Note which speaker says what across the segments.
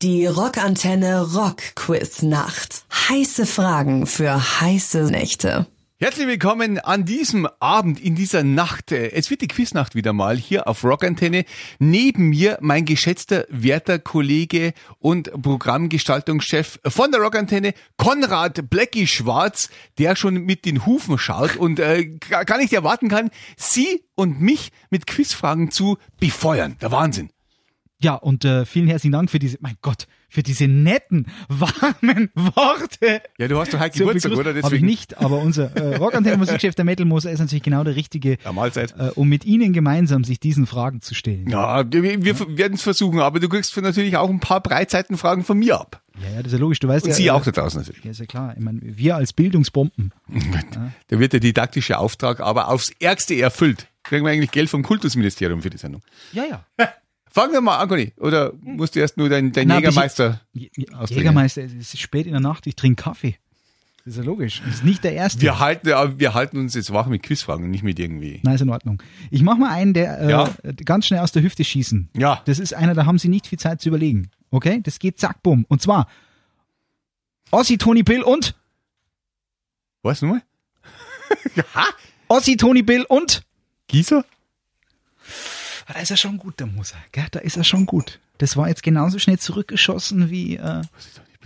Speaker 1: Die Rockantenne Rockquiz Nacht. Heiße Fragen für heiße Nächte.
Speaker 2: Herzlich willkommen an diesem Abend, in dieser Nacht. Es wird die Quiznacht wieder mal hier auf Rockantenne. Neben mir mein geschätzter, werter Kollege und Programmgestaltungschef von der Rockantenne, Konrad Blackie Schwarz, der schon mit den Hufen schaut und äh, gar nicht erwarten kann, Sie und mich mit Quizfragen zu befeuern. Der Wahnsinn.
Speaker 3: Ja, und äh, vielen herzlichen Dank für diese, mein Gott, für diese netten, warmen Worte.
Speaker 2: Ja, du hast doch heute Geburtstag, oder?
Speaker 3: Habe ich nicht, aber unser äh, Rockantenne-Musikchef der Metal Moser ist natürlich genau der Richtige,
Speaker 2: Ja, Mahlzeit.
Speaker 3: äh, um mit Ihnen gemeinsam sich diesen Fragen zu stellen.
Speaker 2: Ja, wir, wir werden es versuchen, aber du kriegst natürlich auch ein paar Breitseitenfragen von mir ab.
Speaker 3: Ja, ja, das ist ja logisch. Du weißt
Speaker 2: Und
Speaker 3: ja,
Speaker 2: Sie
Speaker 3: äh,
Speaker 2: auch da draußen natürlich.
Speaker 3: Ja, ist ja klar. Ich meine, wir als Bildungsbomben.
Speaker 2: Da wird der didaktische Auftrag aber aufs Ärgste erfüllt. Kriegen wir eigentlich Geld vom Kultusministerium für die Sendung.
Speaker 3: Ja, ja.
Speaker 2: Fangen wir mal an, Conny. Oder musst du erst nur dein, dein Jägermeister Austreten.
Speaker 3: Jägermeister, es ist spät in der Nacht, ich trinke Kaffee. Das ist ja logisch. Das ist nicht der erste.
Speaker 2: Wir halten, wir halten uns jetzt wach mit Quizfragen und nicht mit irgendwie.
Speaker 3: Nein, ist in Ordnung. Ich mache mal einen, der äh,
Speaker 2: Ja.
Speaker 3: ganz schnell aus der Hüfte schießen.
Speaker 2: Ja.
Speaker 3: Das ist einer, da haben Sie nicht viel Zeit zu überlegen. Okay? Das geht zack, bumm. Und zwar Ossi, Tony Bill und
Speaker 2: Was nochmal? ja.
Speaker 3: Ossi, Tony Bill und
Speaker 2: Gießer?
Speaker 3: Ah, da ist er schon gut, der Musa. Gell? Da ist er schon gut. Das war jetzt genauso schnell zurückgeschossen wie äh,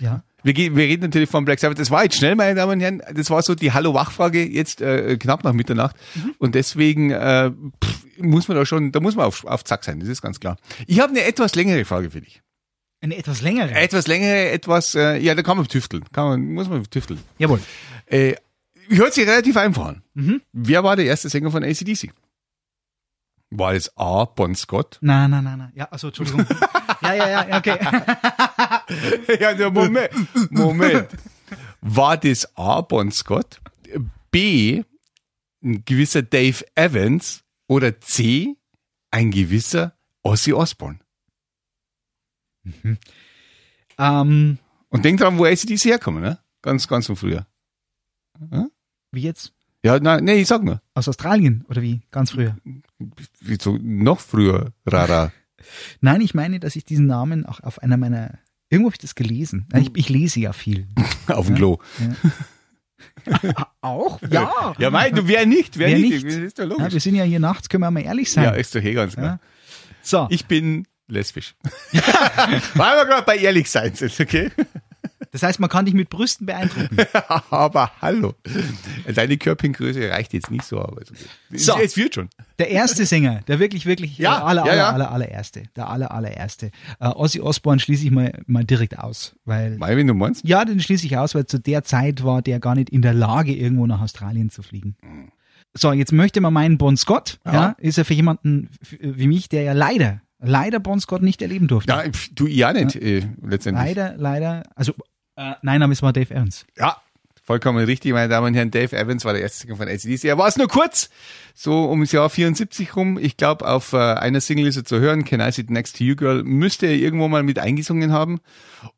Speaker 3: ja.
Speaker 2: Wir, gehen, wir reden natürlich von Black Sabbath. Das war jetzt schnell, meine Damen und Herren. Das war so die Hallo-Wach-Frage jetzt äh, knapp nach Mitternacht. Und deswegen äh, pff, muss man da schon, da muss man auf, auf Zack sein, das ist ganz klar. Ich habe eine etwas längere Frage für dich.
Speaker 3: Eine etwas längere.
Speaker 2: Etwas längere, etwas, äh, ja, da kann man tüfteln. Kann man, muss man tüfteln.
Speaker 3: Jawohl.
Speaker 2: Äh, hört sich relativ einfach an. Wer war der erste Sänger von ACDC? War es A. Bon Scott?
Speaker 3: Nein, nein, nein, nein. Ja, also Entschuldigung. ja, ja, ja, okay.
Speaker 2: ja, der Moment. Moment. War das A. Bon Scott? B. Ein gewisser Dave Evans? Oder C. Ein gewisser Ozzy Osbourne?
Speaker 3: ähm,
Speaker 2: Und denk dran, wo ACDC herkommen, ne? Ganz, ganz von früher.
Speaker 3: wie jetzt?
Speaker 2: Ja, nein, nee, ich sag nur.
Speaker 3: Aus Australien oder wie? Ganz früher.
Speaker 2: Wie so noch früher, Rara.
Speaker 3: Nein, ich meine, dass ich diesen Namen auch auf einer meiner. Irgendwo habe ich das gelesen. Ich, ich lese ja viel.
Speaker 2: Auf dem Klo.
Speaker 3: Auch? Ja.
Speaker 2: Ja, mein, du, wer nicht? Wer,
Speaker 3: Wer
Speaker 2: nicht?
Speaker 3: nicht?
Speaker 2: Ist doch
Speaker 3: Ja,
Speaker 2: logisch.
Speaker 3: wir sind ja hier nachts, können wir mal ehrlich sein.
Speaker 2: Ja, ist doch eh ganz klar.
Speaker 3: Ja. so,
Speaker 2: Ich bin lesbisch. Weil wir gerade bei ehrlich sein sind, okay?
Speaker 3: Das heißt, man kann dich mit Brüsten beeindrucken.
Speaker 2: aber hallo. Deine Körpergröße reicht jetzt nicht so, aber okay.
Speaker 3: So.
Speaker 2: Es wird schon.
Speaker 3: Der erste Sänger, der wirklich, wirklich
Speaker 2: Ja,
Speaker 3: äh, aller,
Speaker 2: ja,
Speaker 3: aller,
Speaker 2: ja.
Speaker 3: aller, allererste. Der aller, allererste. Äh, Ozzy Osbourne schließe ich mal, mal direkt aus, weil
Speaker 2: Mal, wenn du meinst.
Speaker 3: Ja, den schließe ich aus, weil zu der Zeit war der gar nicht in der Lage, irgendwo nach Australien zu fliegen. So, jetzt möchte man meinen Bon Scott, ja,
Speaker 2: Ja.
Speaker 3: ist er für jemanden wie mich, der ja leider, leider Bon Scott nicht erleben durfte.
Speaker 2: Ja, du ja nicht, äh, letztendlich.
Speaker 3: Leider, leider, also, äh, nein, aber es war Dave Evans.
Speaker 2: Ja, vollkommen richtig, meine Damen und Herren. Dave Evans war der erste Sänger von ACDC. Er war es nur kurz, so ums Jahr 74 rum. Ich glaube, auf äh, einer Single ist er zu hören, Can I Sit Next to You Girl, müsste er irgendwo mal mit eingesungen haben.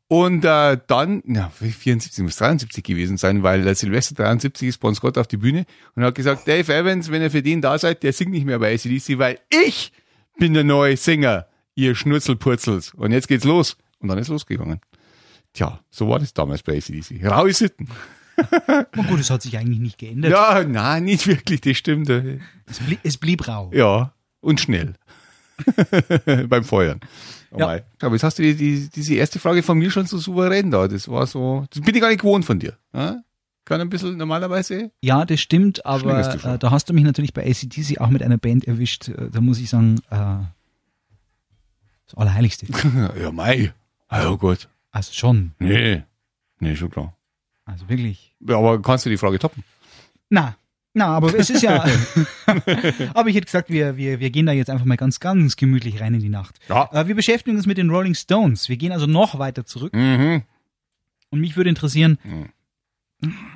Speaker 2: Und äh, dann, na, 74 muss 73 gewesen sein, weil äh, Silvester 73 ist Bon Scott auf die Bühne und hat gesagt, Dave Evans, wenn ihr für den da seid, der singt nicht mehr bei ACDC, weil ich bin der neue Sänger, ihr Schnurzelpurzels. Und jetzt geht's los. Und dann ist losgegangen. Tja, so war das damals bei ACDC. Raue Sitten.
Speaker 3: Oh gut, es hat sich eigentlich nicht geändert.
Speaker 2: Ja, nein, nicht wirklich, das stimmt.
Speaker 3: Es, blieb, es blieb rau.
Speaker 2: Ja, und schnell. Beim Feuern. Oh
Speaker 3: Ja.
Speaker 2: Aber jetzt hast du die, die, diese erste Frage von mir schon so souverän da. Das war so, das bin ich gar nicht gewohnt von dir. Ja? Kann ein bisschen normalerweise.
Speaker 3: Ja, das stimmt, aber äh, da hast du mich natürlich bei ACDC auch mit einer Band erwischt. Äh, Da muss ich sagen, äh, das Allerheiligste.
Speaker 2: Ja, mei. Oh Gott.
Speaker 3: Also schon,
Speaker 2: Nee. Nee, schon klar.
Speaker 3: also wirklich.
Speaker 2: Ja, aber kannst du die Frage toppen?
Speaker 3: Na, na, aber es ist ja. aber ich hätte gesagt, wir, wir, wir gehen da jetzt einfach mal ganz, ganz gemütlich rein in die Nacht.
Speaker 2: Ja.
Speaker 3: Äh, wir beschäftigen uns mit den Rolling Stones. Wir gehen also noch weiter zurück.
Speaker 2: Mhm.
Speaker 3: Und mich würde interessieren,
Speaker 2: Mhm.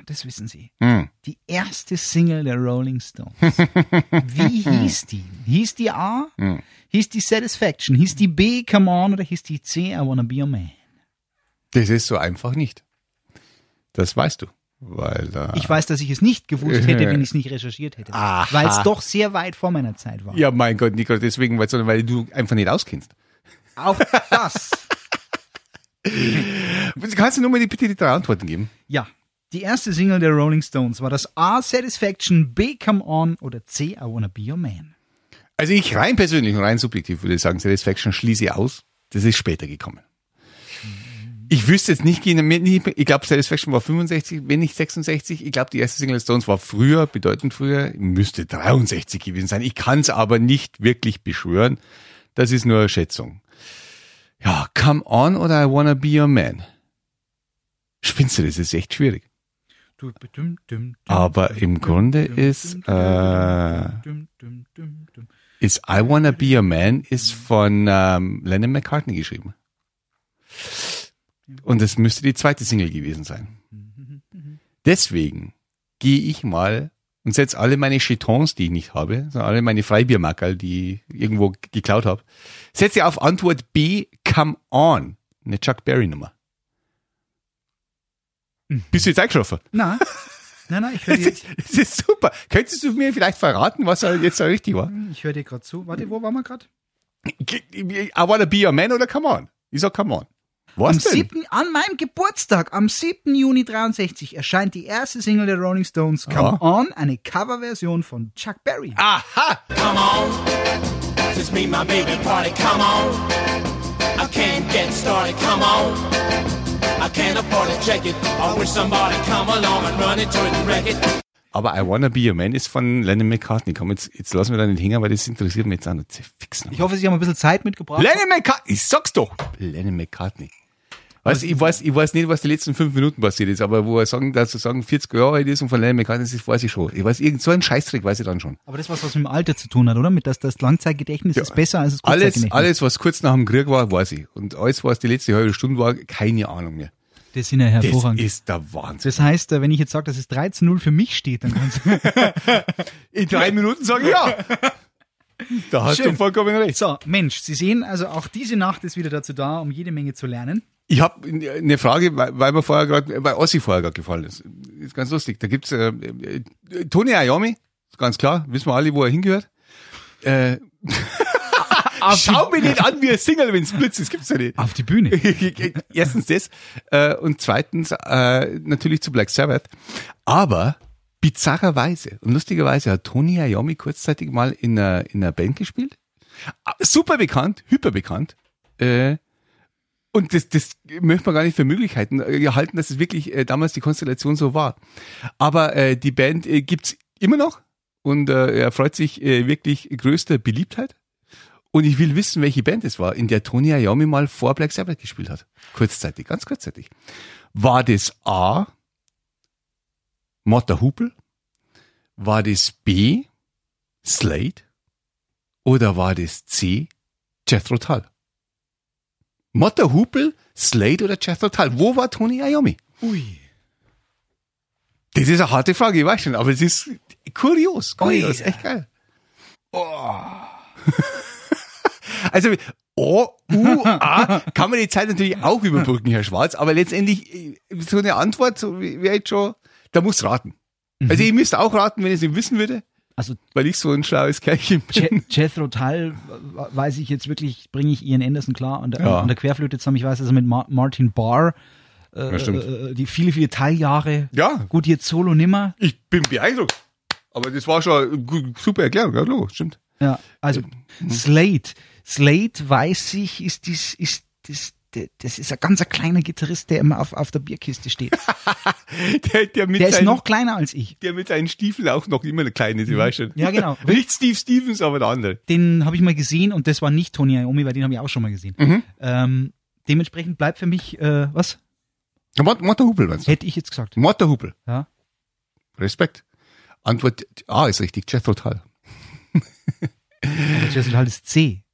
Speaker 3: das wissen Sie,
Speaker 2: Mhm.
Speaker 3: die erste Single der Rolling Stones. Wie hieß die? Hieß die A?
Speaker 2: Mhm.
Speaker 3: Hieß die Satisfaction? Hieß die B, Come On? Oder hieß die C, I Wanna Be Your Man?
Speaker 2: Das ist so einfach nicht. Das weißt du. Weil äh,
Speaker 3: Ich weiß, dass ich es nicht gewusst hätte, wenn ich es nicht recherchiert hätte. Weil es doch sehr weit vor meiner Zeit war.
Speaker 2: Ja, mein Gott, gerade deswegen, weil, sondern weil du einfach nicht auskennst.
Speaker 3: Auch das.
Speaker 2: Kannst du nur mal die, bitte die drei Antworten geben?
Speaker 3: Ja. Die erste Single der Rolling Stones war das A, Satisfaction, B, Come On oder C, I Wanna Be Your Man.
Speaker 2: Also ich rein persönlich und rein subjektiv würde sagen, Satisfaction schließe ich aus. Das ist später gekommen. Ich wüsste jetzt nicht, ich glaube Satisfaction war 65, wenn nicht 66. Ich glaube die erste Single Stones war früher, bedeutend früher, müsste 63 gewesen sein. Ich kann es aber nicht wirklich beschwören. Das ist nur eine Schätzung. Ja, Come On oder I Wanna Be Your Man? Spinnst du, das ist echt schwierig. Aber im Grunde ist, äh, ist I Wanna Be Your Man ist von ähm, Lennon McCartney geschrieben. Und es müsste die zweite Single gewesen sein. Deswegen gehe ich mal und setze alle meine Chetons, die ich nicht habe, sondern alle meine Freibiermackerl, die ich irgendwo geklaut habe, setze auf Antwort B, Come On, eine Chuck Berry Nummer. Bist du jetzt eingeschlafen?
Speaker 3: Nein. Nein, nein, ich höre
Speaker 2: ist, das ist super. Könntest du mir vielleicht verraten, was jetzt da richtig war?
Speaker 3: Ich höre dir gerade zu. Warte, wo waren wir gerade?
Speaker 2: I wanna be a man oder come on? Ich sag come on. Was
Speaker 3: Am
Speaker 2: denn?
Speaker 3: 7., an meinem Geburtstag, am 7. Juni 63, erscheint die erste Single der Rolling Stones, Come
Speaker 2: Ah.
Speaker 3: On, eine Coverversion von Chuck Berry.
Speaker 2: Aha!
Speaker 4: Come on, it's me, my baby party. Come on, I can't get started. Come on, I can't afford to check it. I wish somebody come along and run into it and wreck it.
Speaker 2: Aber I wanna be a man ist von Lennon McCartney. Komm, jetzt, jetzt lassen wir da nicht hängen, weil das interessiert mich jetzt auch noch. Fix noch.
Speaker 3: Ich hoffe, Sie haben ein bisschen Zeit mitgebracht.
Speaker 2: Lennon McCartney, ich sag's doch. Lennon McCartney. Weißt, ich weiß, ich weiß nicht, was die letzten fünf Minuten passiert ist, aber wo er sagen, dass er sagen, 40 Jahre alt ist und von Lennon McCartney ist, das weiß ich schon. Ich weiß, irgend so einen Scheißtrick weiß ich dann schon.
Speaker 3: Aber das was, was mit dem Alter zu tun hat, oder? Mit das, das Langzeitgedächtnis ist besser als das
Speaker 2: Alles,
Speaker 3: Kurzzeitgedächtnis.
Speaker 2: alles, was kurz nach dem Krieg war, weiß ich. Und alles, was die letzte halbe Stunde war, keine Ahnung mehr.
Speaker 3: Das sind ja
Speaker 2: Das
Speaker 3: hervorragend.
Speaker 2: ist der Wahnsinn.
Speaker 3: Das heißt, äh, wenn ich jetzt sage, dass es 13-0 für mich steht, dann kannst du.
Speaker 2: In drei Minuten sage ich ja. Da hast
Speaker 3: Schön.
Speaker 2: du vollkommen recht.
Speaker 3: So, Mensch, Sie sehen, also auch diese Nacht ist wieder dazu da, um jede Menge zu lernen.
Speaker 2: Ich habe eine Frage, weil mir vorher gerade, weil Ossi vorher gerade gefallen ist. Ist ganz lustig. Da gibt's äh, äh, Tony ist ganz klar, wissen wir alle, wo er hingehört. Äh, schau mir nicht an wie ein Single, wenn's blitzt, das gibt's ja nicht.
Speaker 3: Auf die Bühne.
Speaker 2: Erstens das äh, und zweitens äh, natürlich zu Black Sabbath. Aber bizarrerweise und lustigerweise hat Tony Iommi kurzzeitig mal in einer, in einer Band gespielt. Ah, Super bekannt, hyper bekannt. Äh, und das, das möchte man gar nicht für Möglichkeiten äh, halten, dass es wirklich äh, damals die Konstellation so war. Aber äh, die Band äh, gibt's immer noch und äh, er freut sich äh, wirklich größter Beliebtheit. Und ich will wissen, welche Band es war, in der Tony Iommi mal vor Black Sabbath gespielt hat. Kurzzeitig, ganz kurzzeitig. War das A, Motta Hupel? War das B, Slade? Oder war das C, Jethro Tull? Motta Hupel, Slade oder Jethro Tull? Wo war Tony Iommi?
Speaker 3: Ui.
Speaker 2: Das ist eine harte Frage, ich weiß schon, aber es ist kurios, kurios,
Speaker 3: Ui.
Speaker 2: echt geil. Also, O, U, A, kann man die Zeit natürlich auch überbrücken, Herr Schwarz, aber letztendlich, äh, so eine Antwort, so wäre jetzt schon, da muss raten. Also, ihr müsst auch raten, wenn ihr es nicht wissen würde,
Speaker 3: Also
Speaker 2: weil ich so ein schlaues Kerlchen bin.
Speaker 3: Je- Jethro Tull w- weiß ich jetzt wirklich, bringe ich Ian Anderson klar an der,
Speaker 2: Ja.
Speaker 3: an der Querflöte zusammen. Ich weiß, dass er mit Mar Martin Barr
Speaker 2: Ja, stimmt.
Speaker 3: äh, die viele, viele Teiljahre.
Speaker 2: Ja.
Speaker 3: Gut, jetzt solo nimmer.
Speaker 2: Ich bin beeindruckt. Aber das war schon eine super Erklärung, ja, logo, stimmt.
Speaker 3: Ja, also
Speaker 2: Mhm.
Speaker 3: Slade. Slade weiß ich, ist dies, ist das, das ist ein ganz ein kleiner Gitarrist, der immer auf, auf der Bierkiste steht.
Speaker 2: Der, der, mit
Speaker 3: Der ist
Speaker 2: seinen,
Speaker 3: noch kleiner als ich.
Speaker 2: der mit seinen Stiefeln auch noch immer eine kleine, Sie weiß schon.
Speaker 3: Ja, genau.
Speaker 2: Nicht Steve Stevens, aber der andere.
Speaker 3: Den habe ich mal gesehen und das war nicht Tony Iommi, weil den habe ich auch schon mal gesehen.
Speaker 2: Mhm.
Speaker 3: Ähm, dementsprechend bleibt für mich, äh, was
Speaker 2: Mott- Motta Hupel meinst du?
Speaker 3: hätte ich jetzt gesagt?
Speaker 2: Motta Hupel.
Speaker 3: Ja.
Speaker 2: Respekt. Antwort A ist richtig, Jethro Tull.
Speaker 3: Jethro Tull ist C.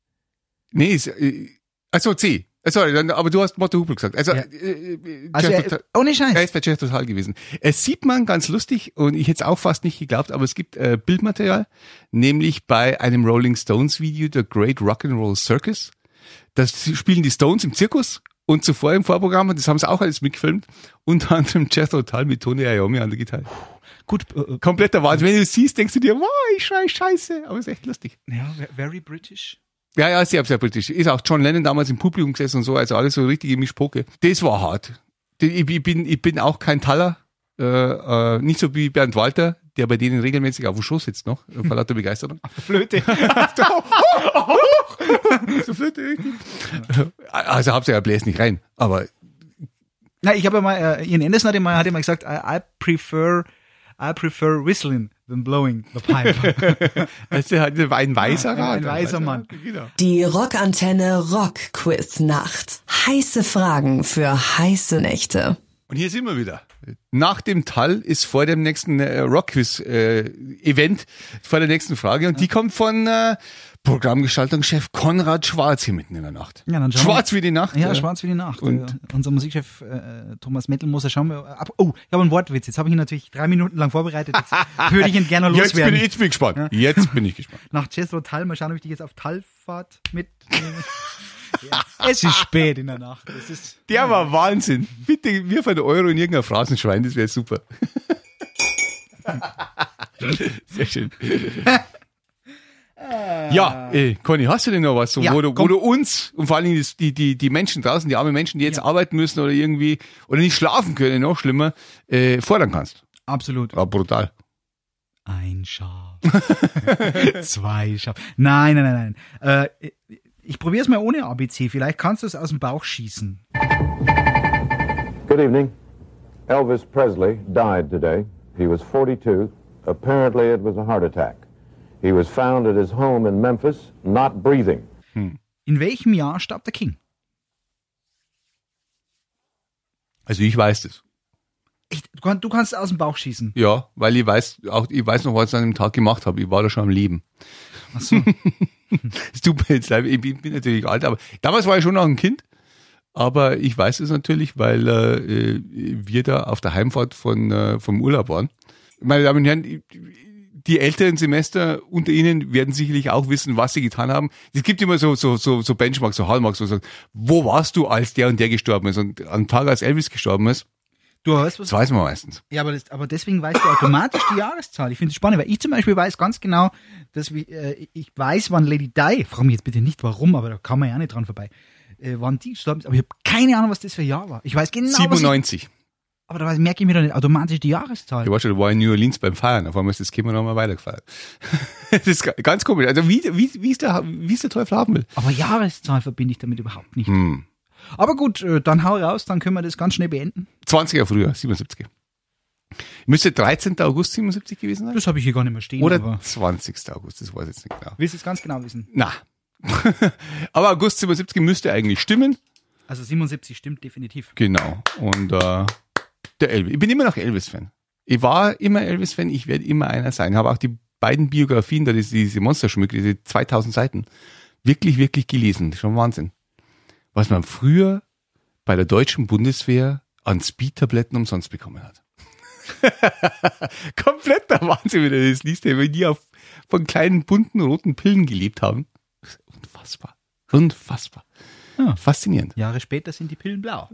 Speaker 2: Nee, ist, äh, also C. Äh, Sorry, aber du hast Motta Hupel gesagt. Also,
Speaker 3: Ja.
Speaker 2: äh, äh,
Speaker 3: Also
Speaker 2: Jethro
Speaker 3: er,
Speaker 2: Tull-
Speaker 3: ohne Scheiß.
Speaker 2: Ist bei Jethro Tull gewesen. Es sieht man ganz lustig und ich hätte es auch fast nicht geglaubt, aber es gibt äh, Bildmaterial, nämlich bei einem Rolling Stones Video, The Great Rock'n'Roll Circus. Das spielen die Stones im Zirkus und zuvor im Vorprogramm, und das haben sie auch alles mitgefilmt, unter anderem Jethro Tull mit Tony Iommi an der Gitarre.
Speaker 3: Gut, äh,
Speaker 2: Kompletter Wahnsinn. Wenn du es siehst, denkst du dir, wow, ich schrei Scheiße, aber es ist echt lustig.
Speaker 3: ja, ve- very British.
Speaker 2: Ja, ja, sehr, sehr britisch. Ist auch John Lennon damals im Publikum gesessen und so, also alles so richtige Mischpoke. Das war hart. Ich ich bin, ich bin auch kein Taller, äh, äh, nicht so wie Bernd Walter, der bei denen regelmäßig auf dem Schoß sitzt noch, äh, vor lauter Begeisterung.
Speaker 3: Flöte.
Speaker 2: so Flöte, richtig. Also hauptsächlich er bläst nicht rein, aber
Speaker 3: Na, ich habe ja mal, äh, Ian Anderson hat ja mal, hat ja mal gesagt, I, I prefer, I prefer whistling than blowing the pipe.
Speaker 2: das ist halt ein weißer
Speaker 3: Ein-
Speaker 2: Rat.
Speaker 3: ein weißer Mann.
Speaker 2: Genau.
Speaker 1: Die Rockantenne Rockquiz Nacht. Heiße Fragen für heiße Nächte.
Speaker 2: Und hier sind wir wieder. Nach dem Tall ist vor dem nächsten äh, Rockquiz-Event, vor der nächsten Frage. Und die kommt von äh, Programmgestaltungschef Konrad Schwarz hier mitten in der Nacht.
Speaker 3: Ja, dann wir-
Speaker 2: Schwarz wie die Nacht.
Speaker 3: Ja,
Speaker 2: äh,
Speaker 3: schwarz wie die Nacht.
Speaker 2: Und-
Speaker 3: äh, unser Musikchef äh, Thomas Mettel muss ja schauen. Wir, ab, oh, ich habe einen Wortwitz. Jetzt habe ich ihn natürlich drei Minuten lang vorbereitet. Jetzt würde ich ihn gerne
Speaker 2: Jetzt bin,
Speaker 3: loswerden.
Speaker 2: ich, jetzt bin ich gespannt. Jetzt bin ich gespannt.
Speaker 3: Nach Jethro Tull, mal schauen, ob ich dich jetzt auf Talfahrt mitnehme. ja, es ist spät in der Nacht. Es ist,
Speaker 2: Der war Wahnsinn. Bitte, wir von Euro in irgendein Phrasenschwein, das wäre super. Sehr schön. Ja, äh, Conny, hast du denn noch was, so,
Speaker 3: Ja,
Speaker 2: wo, du, wo du uns und vor allen Dingen die, die, die Menschen draußen, die armen Menschen, die jetzt arbeiten müssen oder irgendwie oder nicht schlafen können, noch schlimmer, äh, fordern kannst?
Speaker 3: absolut.
Speaker 2: Ja, brutal.
Speaker 3: Ein Schaf. Zwei Schaf. Nein, nein, nein, nein. Äh, ich probiere es mal ohne ABC. Vielleicht kannst du es aus dem Bauch schießen.
Speaker 5: Good evening. Elvis Presley died today. He was 42. Apparently, it was a heart attack. He was found at his home in Memphis, not breathing.
Speaker 3: In welchem Jahr starb der King?
Speaker 2: Also ich weiß das.
Speaker 3: Ich, du kann- du kannst es aus dem Bauch schießen.
Speaker 2: Ja, weil ich weiß, auch ich weiß noch, was ich an dem Tag gemacht habe. Ich war da schon am Leben.
Speaker 3: Ach so.
Speaker 2: Es tut mir jetzt leid, ich bin, bin natürlich alt, aber damals war ich schon noch ein Kind. Aber ich weiß es natürlich, weil äh, wir da auf der Heimfahrt von, äh, vom Urlaub waren. Meine Damen und Herren, die älteren Semester unter Ihnen werden sicherlich auch wissen, was sie getan haben. Es gibt immer so, so, so, so Benchmarks, so Hallmarks, wo man sagt, wo warst du, als der und der gestorben ist? Und am Tag, als Elvis gestorben ist,
Speaker 3: Du weißt was?
Speaker 2: das weiß man meistens.
Speaker 3: Ja, aber, das, aber deswegen weißt du automatisch die Jahreszahl. Ich finde es spannend, weil ich zum Beispiel weiß ganz genau, dass wir, äh, ich weiß, wann Lady Di, frag mich jetzt bitte nicht warum, aber da kann man ja nicht dran vorbei, äh, wann die gestorben ist. Aber ich habe keine Ahnung, was das für ein Jahr war. Ich weiß genau, was ich,
Speaker 2: 97.
Speaker 3: aber da merke ich mir doch nicht automatisch die Jahreszahl.
Speaker 2: Ich war schon, war in New Orleans beim Feiern, auf einmal ist das Kind nochmal weitergefeiert. das ist ga- ganz komisch. Also wie, wie, wie, ist der, wie ist der Teufel haben will?
Speaker 3: Aber Jahreszahl verbinde ich damit überhaupt nicht.
Speaker 2: Hm.
Speaker 3: Aber gut, äh, dann hau raus, dann können wir das ganz schnell beenden.
Speaker 2: 20er früher, 77. Müsste 13. August 77 gewesen sein?
Speaker 3: Das habe ich hier gar nicht mehr stehen.
Speaker 2: Oder
Speaker 3: aber
Speaker 2: 20. August, das weiß ich jetzt nicht genau.
Speaker 3: willst du es ganz genau wissen?
Speaker 2: Na. Aber August 77 müsste eigentlich stimmen.
Speaker 3: Also 77 stimmt definitiv.
Speaker 2: Genau. Und äh, der Elvis. Ich bin immer noch Elvis-Fan. Ich war immer Elvis-Fan, ich werde immer einer sein. Ich habe auch die beiden Biografien, da ist diese Monsterschmücke, diese 2000 Seiten, wirklich, wirklich gelesen. Schon Wahnsinn. Was man früher bei der deutschen Bundeswehr an Speed-Tabletten umsonst bekommen hat. Kompletter Wahnsinn, wenn du das liest, wenn die auf, von kleinen bunten roten Pillen gelebt haben. Unfassbar. Unfassbar.
Speaker 3: Ja.
Speaker 2: Faszinierend.
Speaker 3: Jahre später sind die Pillen blau.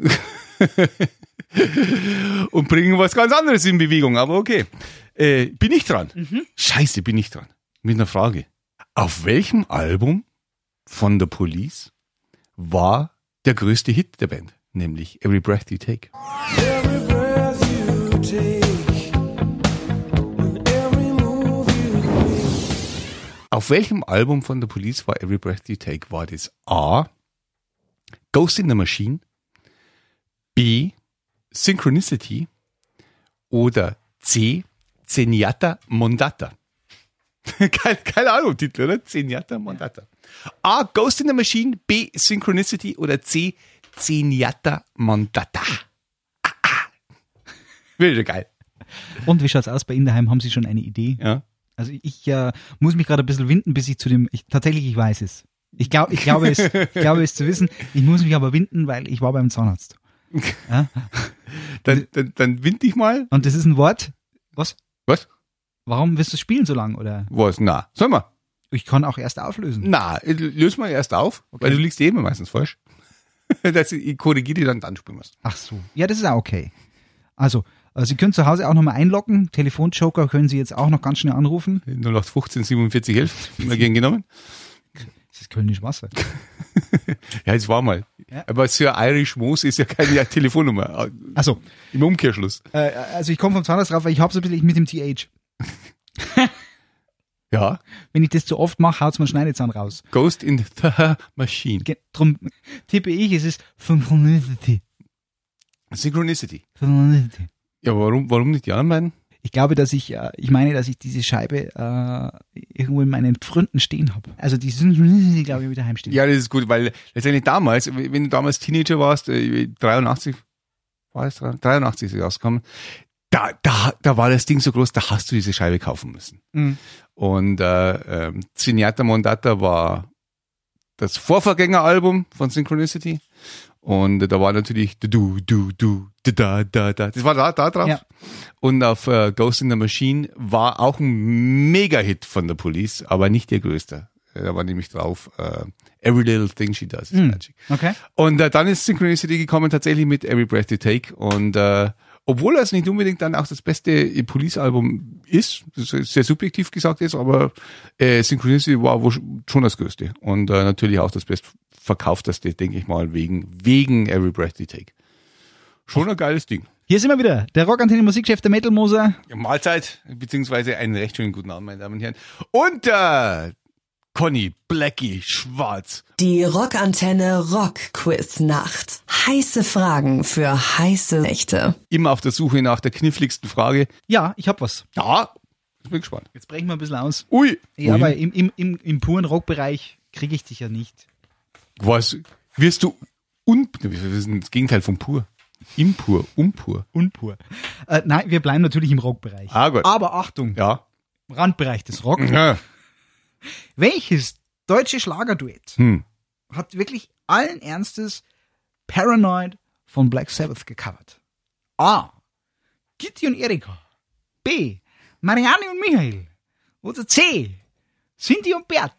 Speaker 2: und bringen was ganz anderes in Bewegung, aber okay. Äh, bin ich dran? Scheiße, bin ich dran. Mit einer Frage. Auf welchem Album von The Police war der größte Hit der Band? Nämlich Every Breath You Take.
Speaker 6: Every breath you take, and every move you make.
Speaker 2: Auf welchem Album von The Police war Every Breath You Take? War das A. Ghost in the Machine, B. Synchronicity oder C. Zenyatta Mondata? keine, keine Ahnung, Titel, oder? Zenyatta Mondata. A. Ghost in the Machine, B. Synchronicity oder C. Zenyatta Mondata. Ah, ah. Wieder geil.
Speaker 3: Und wie schaut's aus bei Ihnen daheim? Haben Sie schon eine Idee?
Speaker 2: Ja.
Speaker 3: Also ich äh, muss mich gerade ein bisschen winden, bis ich zu dem. Ich, tatsächlich, ich weiß es. Ich glaube, ich glaube es, ich glaube es zu wissen. Ich muss mich aber winden, weil ich war beim Zahnarzt. Ja?
Speaker 2: Dann, dann, dann wind dich mal.
Speaker 3: Und das ist ein Wort. Was?
Speaker 2: Was?
Speaker 3: Warum wirst du spielen so lang? Oder
Speaker 2: Was? Na, sag mal.
Speaker 3: ich kann auch erst auflösen.
Speaker 2: Na, löse mal erst auf, weil du liegst eh immer meistens falsch. Dass ich korrigiere die dann, dann spielen wirst.
Speaker 3: Ach so. Ja, das ist auch okay. Also, äh, Sie können zu Hause auch nochmal einloggen. Telefonjoker können Sie jetzt auch noch ganz schnell anrufen.
Speaker 2: 0815 47 11. Immer gern genommen.
Speaker 3: Kölnisch Wasser.
Speaker 2: Ja, es war mal.
Speaker 3: Ja.
Speaker 2: Aber Sir Irish Moos ist ja keine Telefonnummer.
Speaker 3: Also,
Speaker 2: Im Umkehrschluss.
Speaker 3: äh, also ich komme vom Zahnarzt drauf, weil ich habe so ein bisschen mit dem TH.
Speaker 2: Ja.
Speaker 3: Wenn ich das zu oft mache, haut's mir Schneidezahn raus.
Speaker 2: Ghost in the Machine.
Speaker 3: Ge- Drum tippe ich, es ist Synchronicity.
Speaker 2: Synchronicity.
Speaker 3: Synchronicity.
Speaker 2: Ja, warum, warum nicht die anderen beiden?
Speaker 3: Ich glaube, dass ich, äh, ich meine, dass ich diese Scheibe äh, irgendwo in meinen Pfründen stehen habe. Also die Synchronicity, glaube ich, wieder heimstehen.
Speaker 2: Ja, das ist gut, weil letztendlich damals, wenn du damals Teenager warst, äh, 83, war es 83 ist es rausgekommen, da, da, da war das Ding so groß, da hast du diese Scheibe kaufen müssen.
Speaker 3: Mhm.
Speaker 2: Und äh, ähm, Cineata Mondata war das Vorvorgängeralbum von Synchronicity. Und da war natürlich du, du, du, da, da, da. Das war da, da drauf.
Speaker 3: Ja.
Speaker 2: Und auf äh, Ghost in the Machine war auch ein Mega-Hit von der Police, aber nicht der größte. Da war nämlich drauf äh, Every Little Thing She Does is Magic.
Speaker 3: Okay.
Speaker 2: Und äh, dann ist Synchronicity gekommen tatsächlich mit Every Breath You Take. Und äh, obwohl das nicht unbedingt dann auch das beste Police-Album ist, sehr subjektiv gesagt ist, aber äh, Synchronicity war wohl schon das größte. Und äh, natürlich auch das bestverkaufteste, denke ich mal, wegen, wegen Every Breath You Take. Schon ein geiles Ding.
Speaker 3: Hier sind wir wieder. Der Rockantenne Musikchef, der Metal Moser.
Speaker 2: Ja, Mahlzeit, beziehungsweise einen recht schönen guten Abend, meine Damen und Herren. Und äh, Conny, Blackie, Schwarz.
Speaker 1: Die Rockantenne Rock Quiz Nacht. Heiße Fragen für heiße Nächte.
Speaker 2: Immer auf der Suche nach der kniffligsten Frage.
Speaker 3: Ja, ich hab was.
Speaker 2: Ja, ich bin gespannt.
Speaker 3: Jetzt brechen wir ein bisschen aus.
Speaker 2: Ui.
Speaker 3: Ja,
Speaker 2: Ui.
Speaker 3: aber im, im, im, im puren Rockbereich kriege ich dich ja nicht.
Speaker 2: Was? Wirst du un... Das ist das Gegenteil von pur. Impur, unpur.
Speaker 3: Unpur. Äh, nein, wir bleiben natürlich im Rockbereich.
Speaker 2: Ah, gut.
Speaker 3: Aber Achtung,
Speaker 2: Ja.
Speaker 3: Randbereich des Rock.
Speaker 2: ja.
Speaker 3: Welches deutsche Schlagerduett
Speaker 2: Hm.
Speaker 3: hat wirklich allen Ernstes Paranoid von Black Sabbath gecovert? A. Gitti und Erika. B. Marianne und Michael. Oder C. Cindy und Bert.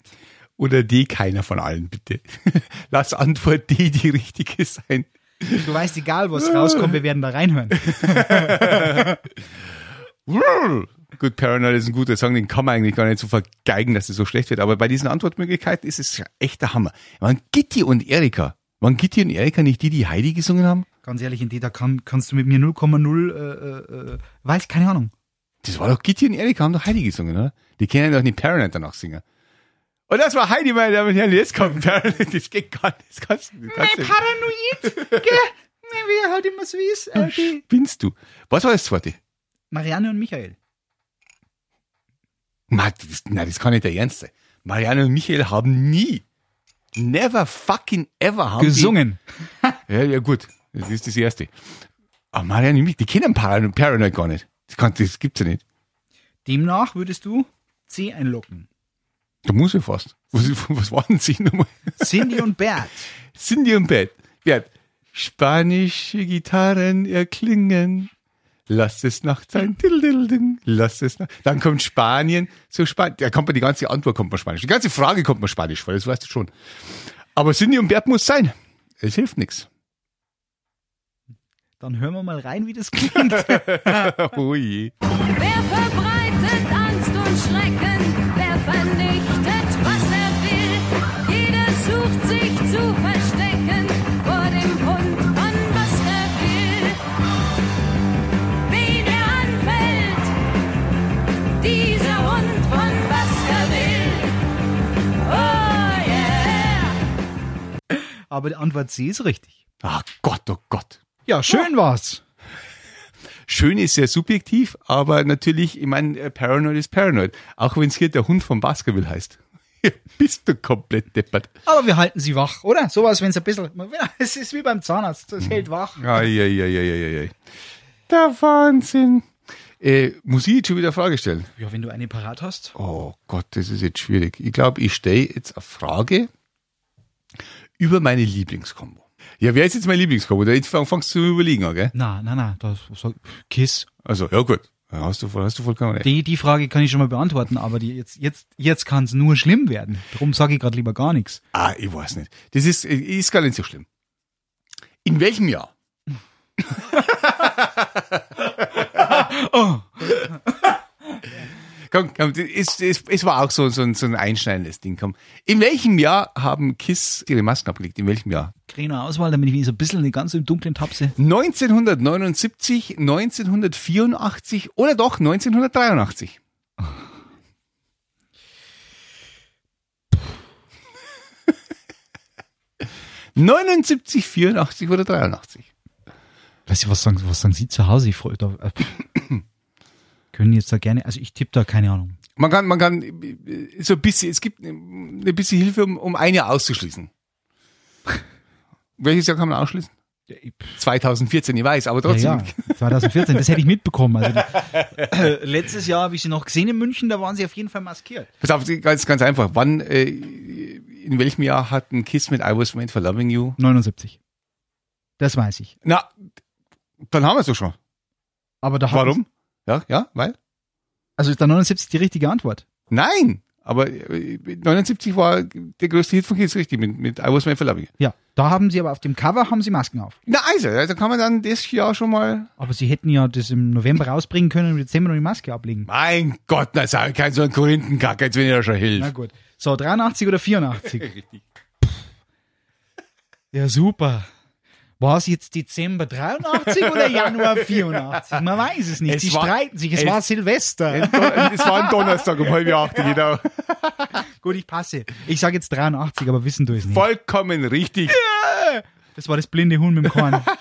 Speaker 2: Oder D, keiner von allen, bitte. Lass Antwort D die richtige sein.
Speaker 3: Du weißt, egal was rauskommt, wir werden da reinhören.
Speaker 2: Gut, Paranoid ist ein guter Song, den kann man eigentlich gar nicht so vergeigen, dass es so schlecht wird. Aber bei diesen Antwortmöglichkeiten ist es echt der Hammer. Waren Gitti und Erika, waren Gitti und Erika nicht die, die Heidi gesungen haben?
Speaker 3: Ganz ehrlich, in die, da kann, kannst du mit mir 0,0, äh, äh, äh, weiß, keine Ahnung.
Speaker 2: Das war doch Gitti und Erika haben doch Heidi gesungen, oder? Die können doch nicht Paranoid danach singen. Und das war Heidi, meine Damen und Herren. Jetzt kommt Paranoid. Das geht gar nicht. Das kannst, das kannst du
Speaker 3: Paranoid, gell? Wie halt immer so ist. Die
Speaker 2: Spinnst du? Was war das zweite?
Speaker 3: Marianne und Michael.
Speaker 2: Ma, das, nein, das kann nicht der Ernst sein. Marianne und Michael haben nie, never fucking ever haben
Speaker 3: Gesungen.
Speaker 2: Die, ja, ja, gut. Das ist das Erste. Aber Marianne und Michael, die kennen Paranoid, Paranoid gar nicht. Das, kann, das gibt's ja nicht.
Speaker 3: Demnach würdest du C einloggen.
Speaker 2: Da muss ich fast. Was, was waren sie nochmal?
Speaker 3: Cindy und Bert.
Speaker 2: Cindy und Bert. Bert. Spanische Gitarren erklingen. Lass es Nacht sein. Lass es Nacht. Dann kommt Spanien. So Spanien. Da kommt man die ganze Antwort kommt man Spanisch. Die ganze Frage kommt man Spanisch vor. Das weißt du schon. Aber Cindy und Bert muss sein. Es hilft nichts.
Speaker 3: Dann hören wir mal rein, wie das klingt.
Speaker 2: Oh je.
Speaker 7: Wer verbreitet
Speaker 3: Aber die Antwort C ist richtig.
Speaker 2: Ach Gott, oh Gott.
Speaker 3: Ja, schön war's.
Speaker 2: Schön ist sehr subjektiv, aber natürlich, ich meine, äh, Paranoid ist Paranoid. Auch wenn es hier der Hund von Baskerville heißt. Bist du komplett deppert.
Speaker 3: Aber wir halten sie wach, oder? Sowas, wenn es ein bisschen, es ist wie beim Zahnarzt, das hält wach.
Speaker 2: Eieieiei. Der Wahnsinn. Äh, muss ich jetzt schon wieder eine Frage stellen?
Speaker 3: Ja, wenn du eine parat hast.
Speaker 2: Oh Gott, das ist jetzt schwierig. Ich glaube, ich stelle jetzt eine Frage über meine Lieblingskombo. Ja, wer ist jetzt mein Lieblingskombo? Da fangst du zu überlegen, gell?
Speaker 3: Na, na, na, das Kiss.
Speaker 2: Also, ja gut. Hast du, voll- hast du vollkommen recht.
Speaker 3: Die, die Frage kann ich schon mal beantworten, aber die jetzt, jetzt, jetzt kann es nur schlimm werden. Darum sage ich gerade lieber gar nichts.
Speaker 2: Ah, ich weiß nicht. Das ist, ist gar nicht so schlimm. In welchem Jahr? Komm, komm, es, es, es war auch so, so, ein, so ein einschneidendes Ding. Komm. In welchem Jahr haben Kiss ihre Masken abgelegt? In welchem Jahr?
Speaker 3: Kleine Auswahl, damit ich mich so ein bisschen in die ganze dunklen Tapse.
Speaker 2: 1979, 1984 oder doch 1983? 79, 84 oder 83?
Speaker 3: Weißt du, was sagen, was sagen Sie zu Hause? Ich freu, da, äh, können jetzt da gerne, also ich tippe da keine Ahnung.
Speaker 2: Man kann, man kann so ein bisschen, es gibt eine bisschen Hilfe, um, um ein Jahr auszuschließen. Welches Jahr kann man ausschließen? 2014, ich weiß, aber trotzdem.
Speaker 3: Ja, ja, 2014, das hätte ich mitbekommen. Also, äh, letztes Jahr habe ich sie noch gesehen in München, da waren sie auf jeden Fall maskiert.
Speaker 2: Pass auf, ganz, ganz einfach. Wann, äh, in welchem Jahr hat ein Kiss mit I Was Made for Loving You?
Speaker 3: 79. Das weiß ich.
Speaker 2: Na, dann haben wir es doch schon.
Speaker 3: Aber da
Speaker 2: Warum? Ja, ja, weil?
Speaker 3: Also ist da 79 die richtige Antwort?
Speaker 2: Nein, aber äh, 79 war der größte Hit von Kiss, richtig, mit, mit I Was Made for Loving.
Speaker 3: Ja. Da haben sie aber auf dem Cover haben sie Masken auf.
Speaker 2: Na also, also kann man dann das Jahr schon mal...
Speaker 3: Aber sie hätten ja das im November rausbringen können und im Dezember noch die Maske ablegen.
Speaker 2: Mein Gott, na sag ich kein so ein Korinthenkack, als wenn ich da schon
Speaker 3: Na
Speaker 2: hilft.
Speaker 3: gut. So, 83 oder 84?
Speaker 2: Richtig.
Speaker 3: Ja, super. War es jetzt Dezember 83 oder Januar 84? Man weiß es nicht.
Speaker 2: Es
Speaker 3: Sie
Speaker 2: war-
Speaker 3: streiten sich. Es,
Speaker 2: es-
Speaker 3: war Silvester.
Speaker 2: Es war ein Donnerstag um halb acht, genau.
Speaker 3: Gut, ich passe. Ich sage jetzt 83, aber wissen du es nicht.
Speaker 2: Vollkommen richtig.
Speaker 3: Das war das blinde Huhn mit dem Korn.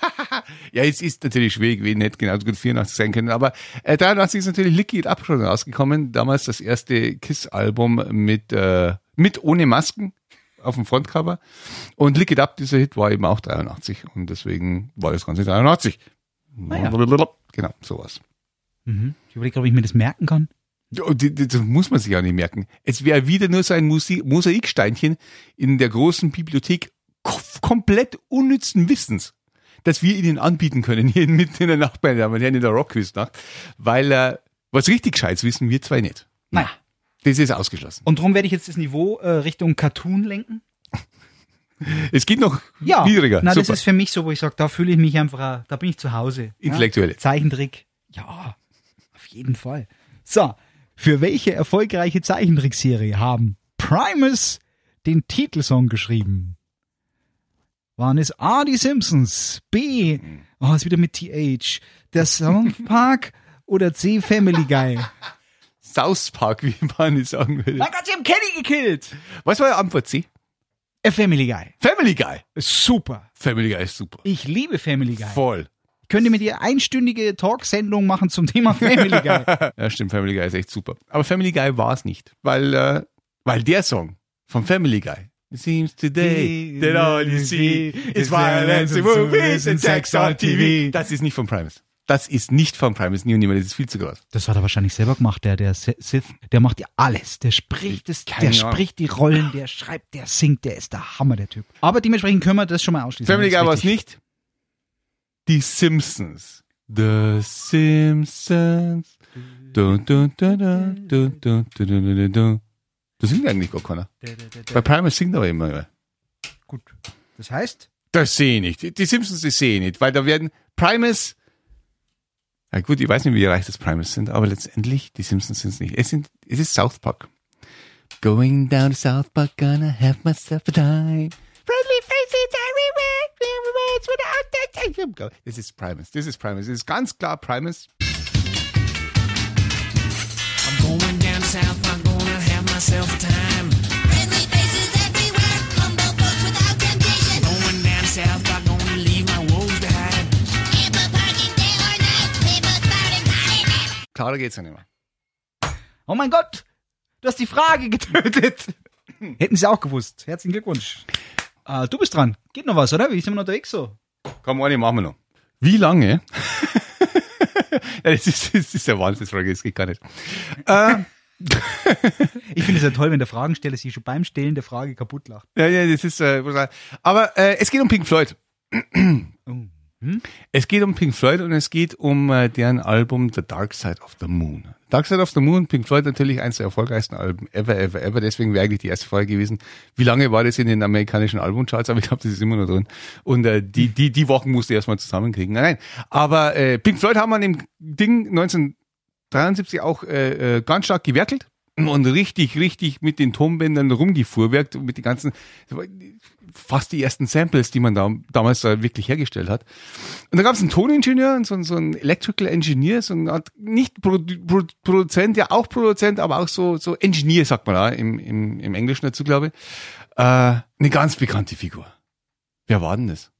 Speaker 2: Ja, es ist natürlich schwierig gewesen, hätte genauso gut 84 sein können, aber äh, 83 ist natürlich Lick It Up schon rausgekommen. Damals das erste Kiss-Album mit, äh, mit ohne Masken auf dem Frontcover. Und Lick It Up, dieser Hit, war eben auch 83 und deswegen war das Ganze 83.
Speaker 3: ja.
Speaker 2: Genau, sowas.
Speaker 3: Ich überlege, ob ich mir das merken kann.
Speaker 2: Ja, Das muss man sich auch nicht merken. Es wäre wieder nur so ein Mosaiksteinchen in der großen Bibliothek ko- komplett unnützen Wissens, das wir Ihnen anbieten können hier mitten in der Nacht, und Herren, in der Rockquiz-Nacht, weil äh, was richtig Gescheites wissen wir zwei nicht.
Speaker 3: Nein.
Speaker 2: Das ist ausgeschlossen.
Speaker 3: Und darum werde ich jetzt das Niveau äh, Richtung Cartoon lenken.
Speaker 2: Es geht noch
Speaker 3: Ja.
Speaker 2: niedriger.
Speaker 3: Na, das ist für mich so, wo ich sage, da fühle ich mich einfach, da bin ich zu Hause.
Speaker 2: Intellektuelle.
Speaker 3: Ja? Zeichentrick. Ja, auf jeden Fall. So, für welche erfolgreiche Zeichentrickserie haben Primus den Titelsong geschrieben? Waren es A, die Simpsons, B, oh, ist wieder mit TH, der South Park oder C, Family Guy?
Speaker 2: South Park, wie man es sagen würde.
Speaker 3: Mein Gott, sie haben Kenny gekillt!
Speaker 2: Was war die Antwort C?
Speaker 3: Äh, Family Guy.
Speaker 2: Family Guy.
Speaker 3: Super.
Speaker 2: Family Guy ist super.
Speaker 3: Ich liebe Family Guy.
Speaker 2: Voll.
Speaker 3: Ich könnte mit ihr einstündige Talksendung machen zum Thema Family Guy.
Speaker 2: Ja, stimmt, Family Guy ist echt super. Aber Family Guy war es nicht, weil, äh, weil der Song von Family Guy It seems today that all you see is violence in movies and sex on TV. Das ist nicht von Primus. Das ist nicht von Primus. Und nimmer. Das ist viel zu groß.
Speaker 3: Das hat er wahrscheinlich selber gemacht, der, der Sith. Der macht ja alles. Der spricht
Speaker 2: Keine
Speaker 3: der
Speaker 2: Ahnung.
Speaker 3: spricht die Rollen, der schreibt, der singt, der ist der Hammer, der Typ. Aber dementsprechend können wir das schon mal ausschließen.
Speaker 2: Family
Speaker 3: Das
Speaker 2: Guy war es nicht. Die Simpsons. The Simpsons. Dun. Das singt eigentlich gar keiner. Bei Primus singt aber immer.
Speaker 3: Gut. Das heißt,
Speaker 2: Das sehe ich nicht. Die- Die Simpsons, das sehe ich nicht, weil da werden Primus. Ja gut, ich weiß nicht, wie reich das Primus sind, aber letztendlich, die Simpsons sind es nicht. Es sind, es ist South Park. Going down to South Park, gonna have myself a time. Friendly faces everywhere, everywhere, it's without that time. Das ist Primus, das ist Primus, das ist ganz klar Primus.
Speaker 4: I'm going down south, I'm gonna have myself a time.
Speaker 2: Klarer geht's ja nicht mehr.
Speaker 3: oh mein Gott, du hast die Frage getötet. Hätten sie auch gewusst. Herzlichen Glückwunsch. Äh, du bist dran. Geht noch was, oder? Wie sind wir noch unterwegs so?
Speaker 2: Komm, eine machen wir noch. Wie lange? ja, das ist, das ist eine Wahnsinnsfrage, das geht gar nicht.
Speaker 3: Ich finde es ja toll, wenn der Fragensteller sich schon beim Stellen der Frage kaputt lacht.
Speaker 2: Ja, ja, das ist. Äh, brutal. aber äh, es geht um Pink Floyd. Es geht um Pink Floyd und es geht um äh, deren Album The Dark Side of the Moon. Dark Side of the Moon, Pink Floyd natürlich eines der erfolgreichsten Alben ever, ever, ever. Deswegen wäre eigentlich die erste Frage gewesen, wie lange war das in den amerikanischen Albumcharts? Aber ich glaube, das ist immer noch drin. Und äh, die, die, die Wochen musste ich erstmal zusammenkriegen. Nein, nein. Aber äh, Pink Floyd haben an dem Ding 73 auch äh, äh, ganz stark gewerkelt und richtig, richtig mit den Tonbändern rumgefuhrwerkt und mit den ganzen, fast die ersten Samples, die man da, damals da wirklich hergestellt hat. Und da gab es einen Toningenieur, so, so ein Electrical Engineer, so ein Art, nicht Produ Pro Produzent, ja auch Produzent, aber auch so, so Engineer, sagt man da im, im, im Englischen dazu, glaube ich. Äh, eine ganz bekannte Figur. Wer war denn das?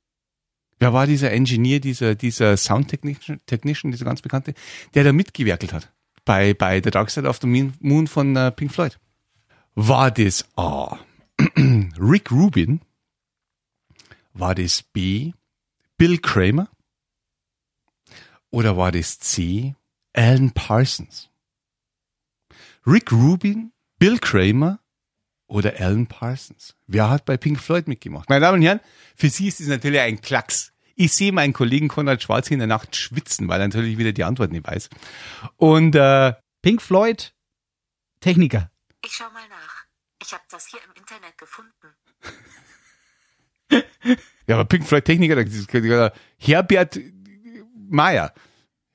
Speaker 2: Wer war dieser Engineer, dieser, dieser Soundtechnician, Technician, dieser ganz bekannte, der da mitgewerkelt hat? Bei, bei The Dark Side of the Moon- von äh, Pink Floyd. War das A. Rick Rubin? War das B. Bill Kramer? Oder war das C. Alan Parsons? Rick Rubin, Bill Kramer oder Alan Parsons? Wer hat bei Pink Floyd mitgemacht? Meine Damen und Herren, für Sie ist es natürlich ein Klacks. Ich sehe meinen Kollegen Konrad Schwarz in der Nacht schwitzen, weil er natürlich wieder die Antwort nicht weiß. Und äh,
Speaker 3: Pink Floyd, Techniker.
Speaker 8: Ich schau mal nach. Ich habe das hier im Internet gefunden.
Speaker 2: ja, aber Pink Floyd Techniker, das ist- Herbert Meyer.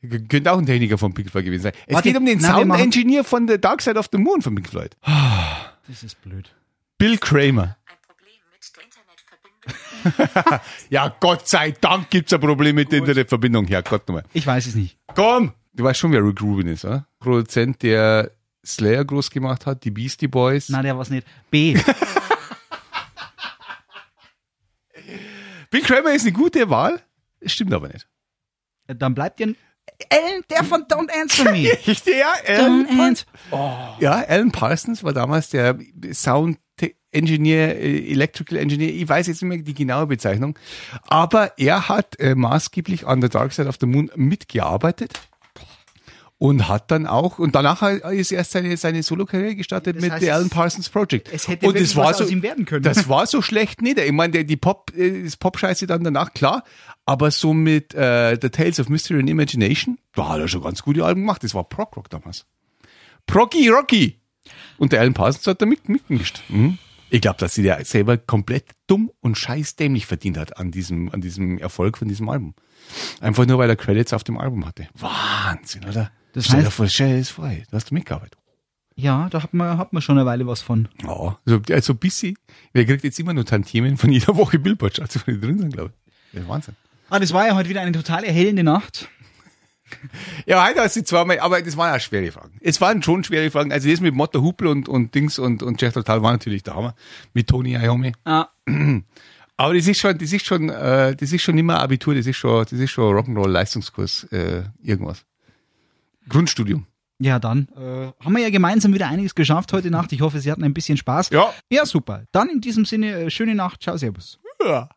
Speaker 2: Könnte auch ein Techniker von Pink Floyd gewesen sein. Es
Speaker 3: Warte,
Speaker 2: geht um den Sound Engineer von The Dark Side of the Moon von Pink Floyd.
Speaker 3: Das ist blöd.
Speaker 2: Bill Kramer.
Speaker 8: Ein Problem mit der Internetverbindung.
Speaker 2: Ja, Gott sei Dank gibt's ein Problem mit der Internetverbindung. Herrgott nochmal.
Speaker 3: Ich weiß es nicht.
Speaker 2: Komm! Du weißt schon, wer Rick Rubin ist, oder? Produzent, der Slayer groß gemacht hat, die Beastie Boys.
Speaker 3: Na, der war's nicht. B.
Speaker 2: Bill Kramer ist eine gute Wahl. Stimmt aber nicht.
Speaker 3: Dann bleibt ein Alan, der von Don't Answer Me.
Speaker 2: Ja, Alan,
Speaker 3: Don't answer.
Speaker 2: ja, Alan Parsons war damals der Sound Engineer, äh, Electrical Engineer, ich weiß jetzt nicht mehr die genaue Bezeichnung, aber er hat äh, maßgeblich an der Dark Side of the Moon mitgearbeitet und hat dann auch, und danach ist erst seine, seine Solo-Karriere gestartet
Speaker 3: Das
Speaker 2: mit
Speaker 3: heißt,
Speaker 2: The Alan Parsons Project.
Speaker 3: es hätte
Speaker 2: und das war
Speaker 3: was
Speaker 2: so,
Speaker 3: aus ihm werden können.
Speaker 2: Das war so schlecht nicht. Ich meine, der- die Pop, äh, das Pop-Scheiße dann danach, klar, aber so mit äh, The Tales of Mystery and Imagination, da hat er schon ganz gute Alben gemacht. Das war Prog-Rock damals. Proggy Rocky. Und der Alan Parsons hat da mit, mitgemischt. Mhm. Ich glaube, dass sie der selber komplett dumm und scheißdämlich verdient hat an diesem, an diesem Erfolg von diesem Album. Einfach nur, weil er Credits auf dem Album hatte. Wahnsinn, oder?
Speaker 3: Das
Speaker 2: Stell dir
Speaker 3: heißt-
Speaker 2: vor, stell dir das vor, du hast mitgearbeitet.
Speaker 3: Ja, da hat man, hat man schon eine Weile was von.
Speaker 2: Ja, also, also ein bisschen. Der kriegt jetzt immer nur Tantiemen von jeder Woche Billboard-Charts, die drin sind, glaube ich. Das ist Wahnsinn.
Speaker 3: Ah, das war ja heute wieder eine total erhellende Nacht.
Speaker 2: Ja, heute hast du zweimal, aber das waren ja schwere Fragen. Es waren schon schwere Fragen. Also das mit Motta Hupel und, und Dings und, und Jeff Total war natürlich der Hammer. Mit Tony Iommi.
Speaker 3: Ah,
Speaker 2: Aber das ist schon, das ist schon, äh, das ist schon nicht mehr Abitur, das ist schon, das ist schon Rock'n'Roll Leistungskurs, äh, irgendwas. Grundstudium.
Speaker 3: ja, dann äh, haben wir ja gemeinsam wieder einiges geschafft heute Nacht. Ich hoffe, Sie hatten ein bisschen Spaß.
Speaker 2: Ja.
Speaker 3: Ja, super. Dann in diesem Sinne, äh, schöne Nacht. Ciao, Servus.
Speaker 2: Ja.